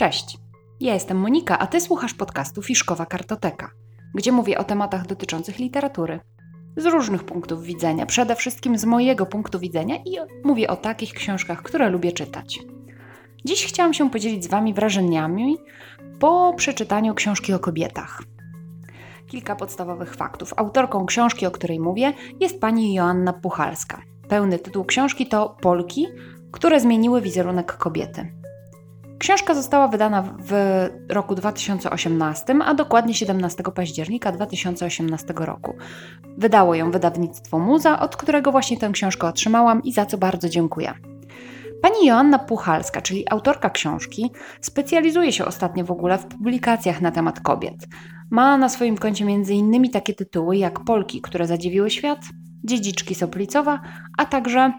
Cześć, ja jestem Monika, a ty słuchasz podcastu Fiszkowa Kartoteka, gdzie mówię o tematach dotyczących literatury. Z różnych punktów widzenia, przede wszystkim z mojego punktu widzenia i mówię o takich książkach, które lubię czytać. Dziś chciałam się podzielić z Wami wrażeniami po przeczytaniu książki o kobietach. Kilka podstawowych faktów. Autorką książki, o której mówię, jest pani Joanna Puchalska. Pełny tytuł książki to Polki, które zmieniły wizerunek kobiety. Książka została wydana w roku 2018, a dokładnie 17 października 2018 roku. Wydało ją wydawnictwo Muza, od którego właśnie tę książkę otrzymałam i za co bardzo dziękuję. Pani Joanna Puchalska, czyli autorka książki, specjalizuje się ostatnio w ogóle w publikacjach na temat kobiet. Ma na swoim koncie m.in. takie tytuły jak Polki, które zadziwiły świat, Dziedziczki Soplicowa, a także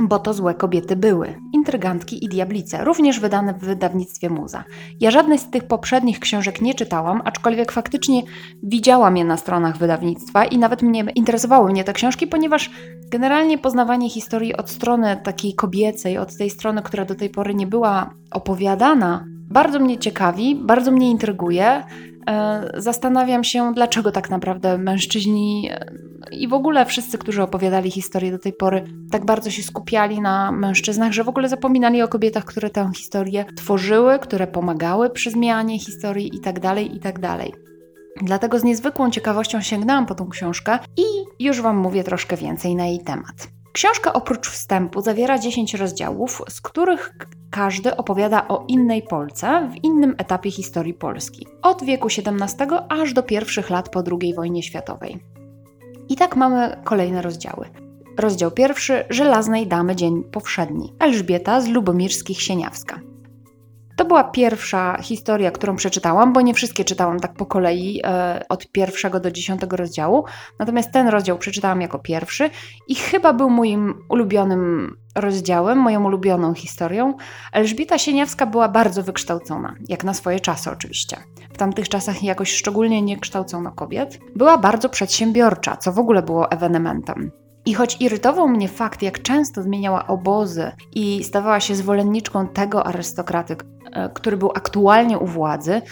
bo to złe kobiety były, intrygantki i diablice, również wydane w wydawnictwie Muza. Ja żadnej z tych poprzednich książek nie czytałam, aczkolwiek faktycznie widziałam je na stronach wydawnictwa i nawet mnie interesowały mnie te książki, ponieważ generalnie poznawanie historii od strony takiej kobiecej, od tej strony, która do tej pory nie była opowiadana, bardzo mnie ciekawi, bardzo mnie intryguje. E, zastanawiam się, dlaczego tak naprawdę mężczyźni e, i w ogóle wszyscy, którzy opowiadali historię do tej pory, tak bardzo się skupiali na mężczyznach, że w ogóle zapominali o kobietach, które tę historię tworzyły, które pomagały przy zmianie historii itd. Tak itd. Tak Dlatego z niezwykłą ciekawością sięgnęłam po tą książkę i już Wam mówię troszkę więcej na jej temat. Książka oprócz wstępu zawiera 10 rozdziałów, z których każdy opowiada o innej Polce w innym etapie historii Polski, od wieku XVII aż do pierwszych lat po II wojnie światowej. I tak mamy kolejne rozdziały. Rozdział pierwszy Żelaznej Damy Dzień Powszedni. Elżbieta z Lubomirskich Sieniawska. To była pierwsza historia, którą przeczytałam, bo nie wszystkie czytałam tak po kolei e, od pierwszego do dziesiątego rozdziału. Natomiast ten rozdział przeczytałam jako pierwszy i chyba był moim ulubionym rozdziałem, moją ulubioną historią. Elżbieta Sieniawska była bardzo wykształcona, jak na swoje czasy oczywiście. W tamtych czasach jakoś szczególnie nie kształcono kobiet. Była bardzo przedsiębiorcza, co w ogóle było ewenementem. I choć irytował mnie fakt, jak często zmieniała obozy i stawała się zwolenniczką tego arystokraty, e, który był aktualnie u władzy,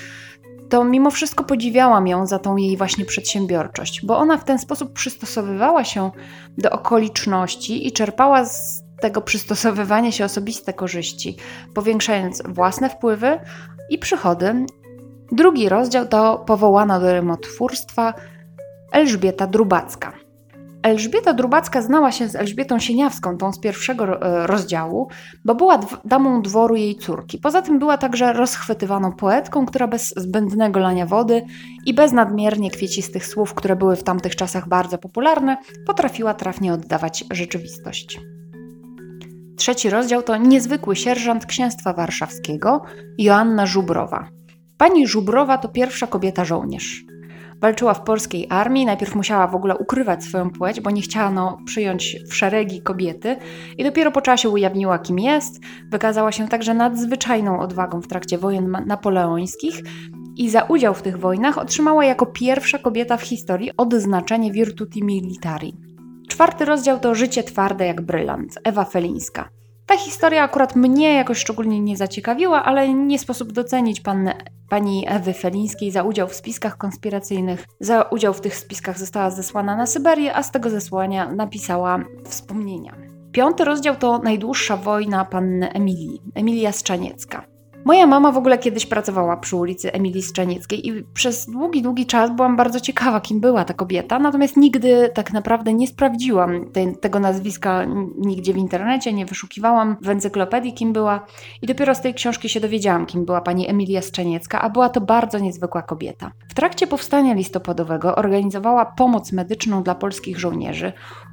to mimo wszystko podziwiałam ją za tą jej właśnie przedsiębiorczość, bo ona w ten sposób przystosowywała się do okoliczności i czerpała z tego przystosowywania się osobiste korzyści, powiększając własne wpływy i przychody. Drugi rozdział to powołana do rymotwórstwa Elżbieta Drubacka. Elżbieta Drubacka znała się z Elżbietą Sieniawską, tą z pierwszego e, rozdziału, bo była damą dworu jej córki. Poza tym była także rozchwytywaną poetką, która bez zbędnego lania wody i bez nadmiernie kwiecistych słów, które były w tamtych czasach bardzo popularne, potrafiła trafnie oddawać rzeczywistość. Trzeci rozdział to niezwykły sierżant księstwa warszawskiego Joanna Żubrowa. Pani Żubrowa to pierwsza kobieta żołnierz. Walczyła w polskiej armii, najpierw musiała w ogóle ukrywać swoją płeć, bo nie chciano przyjąć w szeregi kobiety i dopiero po czasie ujawniła kim jest. Wykazała się także nadzwyczajną odwagą w trakcie wojen napoleońskich i za udział w tych wojnach otrzymała jako pierwsza kobieta w historii odznaczenie Virtuti Militari. Czwarty rozdział to Życie twarde jak brylant, Ewa Felińska. Ta historia akurat mnie jakoś szczególnie nie zaciekawiła, ale nie sposób docenić pan, pani Ewy Felińskiej za udział w spiskach konspiracyjnych. Za udział w tych spiskach została zesłana na Syberię, a z tego zesłania napisała wspomnienia. Piąty rozdział to najdłuższa wojna panny Emilii, Emilia Strzaniecka. Moja mama w ogóle kiedyś pracowała przy ulicy Emilii Strzanieckiej i przez długi, długi czas byłam bardzo ciekawa, kim była ta kobieta, natomiast nigdy tak naprawdę nie sprawdziłam te, tego nazwiska nigdzie w internecie, nie wyszukiwałam w encyklopedii, kim była. I dopiero z tej książki się dowiedziałam, kim była pani Emilia Strzaniecka, a była to bardzo niezwykła kobieta. W trakcie powstania listopadowego organizowała pomoc medyczną dla polskich żołnierzy,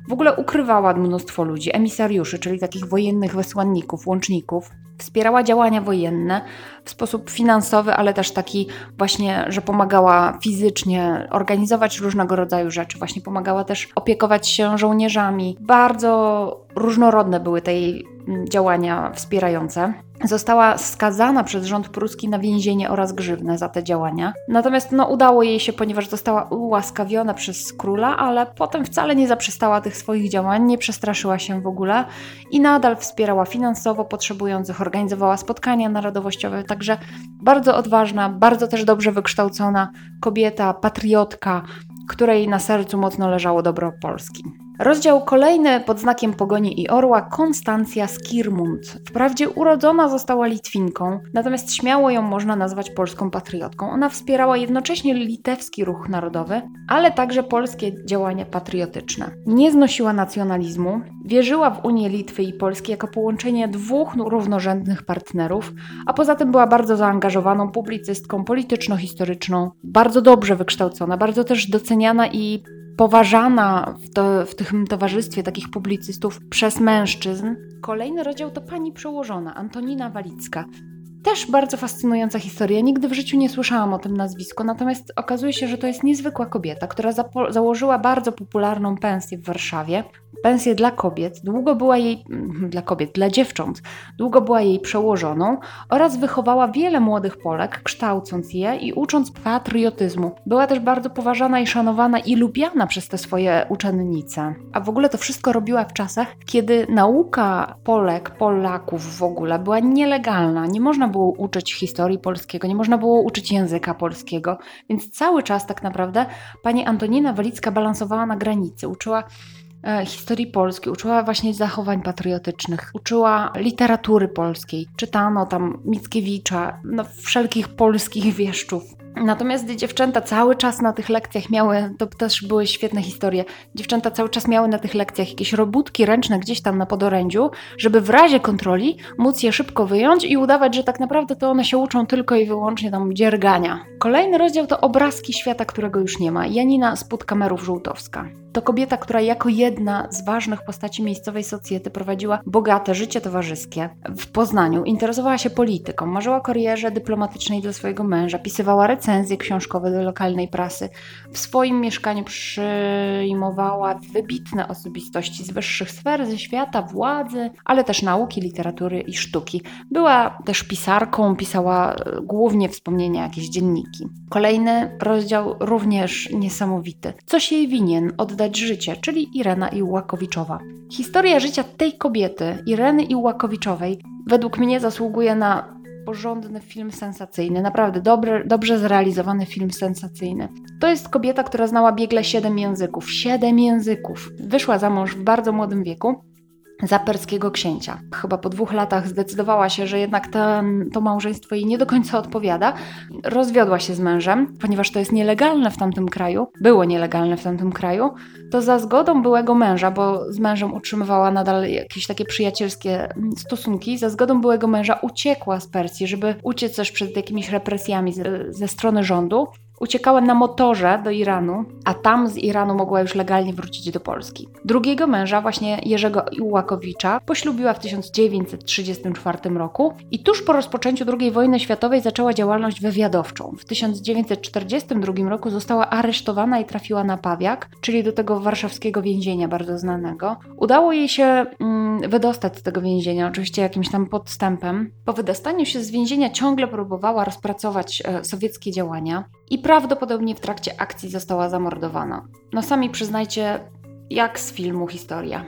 w ogóle ukrywała mnóstwo ludzi, emisariuszy, czyli takich wojennych wysłanników, łączników, Wspierała działania wojenne w sposób finansowy, ale też taki właśnie, że pomagała fizycznie organizować różnego rodzaju rzeczy. Właśnie pomagała też opiekować się żołnierzami. Bardzo różnorodne były te jej działania wspierające. Została skazana przez rząd pruski na więzienie oraz grzywnę za te działania. Natomiast no, udało jej się, ponieważ została ułaskawiona przez króla, ale potem wcale nie zaprzestała tych swoich działań, nie przestraszyła się w ogóle i nadal wspierała finansowo potrzebujących, organizowała spotkania narodowościowe. Także bardzo odważna, bardzo też dobrze wykształcona kobieta, patriotka, której na sercu mocno leżało dobro Polski. Rozdział kolejny pod znakiem pogoni i orła Konstancja Skirmund. Wprawdzie urodzona została Litwinką, natomiast śmiało ją można nazwać polską patriotką. Ona wspierała jednocześnie litewski ruch narodowy, ale także polskie działania patriotyczne. Nie znosiła nacjonalizmu, wierzyła w Unię Litwy i Polski jako połączenie dwóch równorzędnych partnerów, a poza tym była bardzo zaangażowaną publicystką polityczno-historyczną, bardzo dobrze wykształcona, bardzo też doceniana i poważana w, to, w tym towarzystwie takich publicystów przez mężczyzn. Kolejny rozdział to pani przełożona, Antonina Walicka. Też bardzo fascynująca historia. Nigdy w życiu nie słyszałam o tym nazwisku, natomiast okazuje się, że to jest niezwykła kobieta, która założyła bardzo popularną pensję w Warszawie pensję dla kobiet, długo była jej, mm, dla kobiet, dla dziewcząt, długo była jej przełożoną oraz wychowała wiele młodych Polek, kształcąc je i ucząc patriotyzmu. Była też bardzo poważana i szanowana i lubiana przez te swoje uczennice. A w ogóle to wszystko robiła w czasach, kiedy nauka Polek, Polaków w ogóle była nielegalna. Nie można było uczyć historii polskiego, nie można było uczyć języka polskiego, więc cały czas tak naprawdę pani Antonina Walicka balansowała na granicy, uczyła E, historii polskiej, uczyła właśnie zachowań patriotycznych, uczyła literatury polskiej. Czytano tam Mickiewicza, no, wszelkich polskich wieszczów. Natomiast dziewczęta cały czas na tych lekcjach miały, to też były świetne historie, dziewczęta cały czas miały na tych lekcjach jakieś robótki ręczne gdzieś tam na podorędziu, żeby w razie kontroli móc je szybko wyjąć i udawać, że tak naprawdę to one się uczą tylko i wyłącznie tam dziergania. Kolejny rozdział to obrazki świata, którego już nie ma. Janina spod kamerów Żółtowska. To kobieta, która jako jedna z ważnych postaci miejscowej socjety prowadziła bogate życie towarzyskie w Poznaniu. Interesowała się polityką, marzyła o karierze dyplomatycznej dla swojego męża, pisywała recenzje książkowe do lokalnej prasy. W swoim mieszkaniu przyjmowała wybitne osobistości z wyższych sfer, ze świata władzy, ale też nauki, literatury i sztuki. Była też pisarką, pisała e, głównie wspomnienia, jakieś dzienniki. Kolejny rozdział również niesamowity. Coś jej winien oddać życie, czyli Irena Iłłakowiczowa. Historia życia tej kobiety, Ireny Iłłakowiczowej, według mnie zasługuje na porządny film sensacyjny, naprawdę dobry, dobrze zrealizowany film sensacyjny. To jest kobieta, która znała biegle siedem języków. Siedem języków. Wyszła za mąż w bardzo młodym wieku za perskiego księcia. Chyba po dwóch latach zdecydowała się, że jednak ten, to małżeństwo jej nie do końca odpowiada. Rozwiodła się z mężem, ponieważ to jest nielegalne w tamtym kraju, było nielegalne w tamtym kraju, to za zgodą byłego męża, bo z mężem utrzymywała nadal jakieś takie przyjacielskie mm, stosunki, za zgodą byłego męża uciekła z Persji, żeby uciec też przed jakimiś represjami ze, ze strony rządu Uciekała na motorze do Iranu, a tam z Iranu mogła już legalnie wrócić do Polski. Drugiego męża, właśnie Jerzego Iłłakowicza, poślubiła w 1934 roku i tuż po rozpoczęciu II wojny światowej zaczęła działalność wywiadowczą. W 1942 roku została aresztowana i trafiła na Pawiak, czyli do tego warszawskiego więzienia bardzo znanego. Udało jej się mm, wydostać z tego więzienia, oczywiście jakimś tam podstępem. Po wydostaniu się z więzienia ciągle próbowała rozpracować e, sowieckie działania i prawdopodobnie w trakcie akcji została zamordowana. No sami przyznajcie, jak z filmu historia.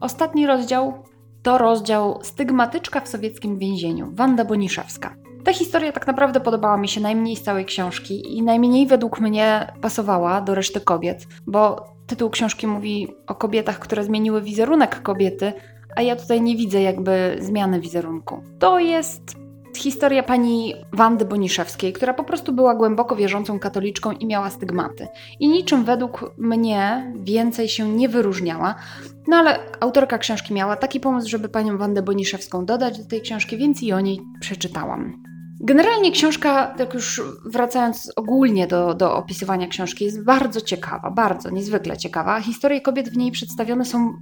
Ostatni rozdział to rozdział Stygmatyczka w sowieckim więzieniu, Wanda Boniszewska. Ta historia tak naprawdę podobała mi się najmniej z całej książki i najmniej według mnie pasowała do reszty kobiet, bo tytuł książki mówi o kobietach, które zmieniły wizerunek kobiety, a ja tutaj nie widzę jakby zmiany wizerunku. To jest historia pani Wandy Boniszewskiej, która po prostu była głęboko wierzącą katoliczką i miała stygmaty. I niczym według mnie więcej się nie wyróżniała. No ale autorka książki miała taki pomysł, żeby panią Wandę Boniszewską dodać do tej książki, więc i o niej przeczytałam. Generalnie książka, tak już wracając ogólnie do, do opisywania książki, jest bardzo ciekawa, bardzo niezwykle ciekawa. Historie kobiet w niej przedstawione są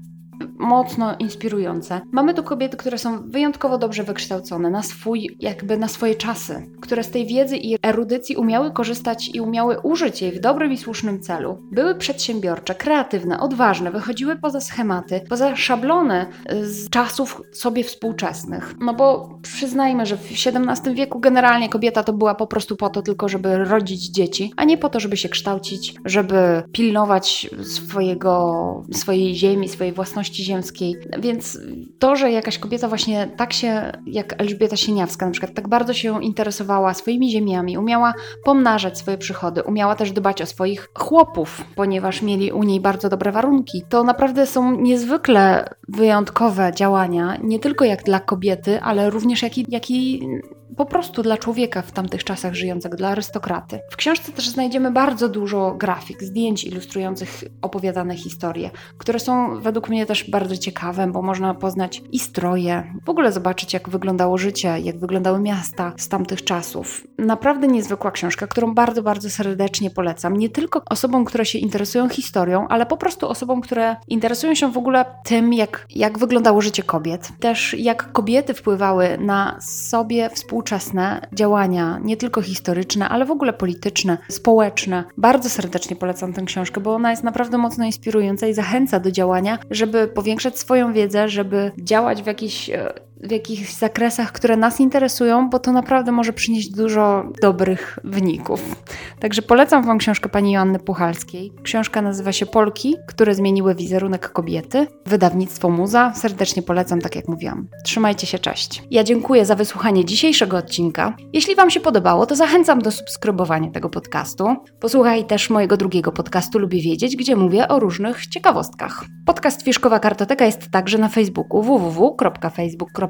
mocno inspirujące. Mamy tu kobiety, które są wyjątkowo dobrze wykształcone na swój, jakby na swoje czasy, które z tej wiedzy i erudycji umiały korzystać i umiały użyć jej w dobrym i słusznym celu. Były przedsiębiorcze, kreatywne, odważne, wychodziły poza schematy, poza szablony z czasów sobie współczesnych. No bo przyznajmy, że w XVII wieku generalnie kobieta to była po prostu po to tylko, żeby rodzić dzieci, a nie po to, żeby się kształcić, żeby pilnować swojego, swojej ziemi, swojej własności ziemskiej. Więc to, że jakaś kobieta właśnie tak się, jak Elżbieta Sieniawska na przykład, tak bardzo się interesowała swoimi ziemiami, umiała pomnażać swoje przychody, umiała też dbać o swoich chłopów, ponieważ mieli u niej bardzo dobre warunki, to naprawdę są niezwykle wyjątkowe działania, nie tylko jak dla kobiety, ale również jak i, jak i po prostu dla człowieka w tamtych czasach żyjącego, dla arystokraty. W książce też znajdziemy bardzo dużo grafik, zdjęć ilustrujących opowiadane historie, które są według mnie też bardzo ciekawe, bo można poznać i stroje, w ogóle zobaczyć, jak wyglądało życie, jak wyglądały miasta z tamtych czasów. Naprawdę niezwykła książka, którą bardzo, bardzo serdecznie polecam. Nie tylko osobom, które się interesują historią, ale po prostu osobom, które interesują się w ogóle tym, jak, jak wyglądało życie kobiet. Też jak kobiety wpływały na sobie współczesne współczesne działania, nie tylko historyczne, ale w ogóle polityczne, społeczne. Bardzo serdecznie polecam tę książkę, bo ona jest naprawdę mocno inspirująca i zachęca do działania, żeby powiększać swoją wiedzę, żeby działać w jakiś e, w jakichś zakresach, które nas interesują, bo to naprawdę może przynieść dużo dobrych wyników. Także polecam Wam książkę pani Joanny Puchalskiej. Książka nazywa się Polki, które zmieniły wizerunek kobiety. Wydawnictwo Muza. Serdecznie polecam, tak jak mówiłam. Trzymajcie się, cześć. Ja dziękuję za wysłuchanie dzisiejszego odcinka. Jeśli Wam się podobało, to zachęcam do subskrybowania tego podcastu. Posłuchaj też mojego drugiego podcastu Lubię Wiedzieć, gdzie mówię o różnych ciekawostkach. Podcast Fiszkowa Kartoteka jest także na Facebooku www.facebook.com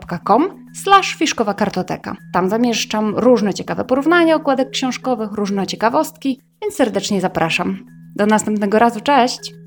slash fiszkowa kartoteka. Tam zamieszczam różne ciekawe porównania okładek książkowych, różne ciekawostki, więc serdecznie zapraszam. Do następnego razu, cześć!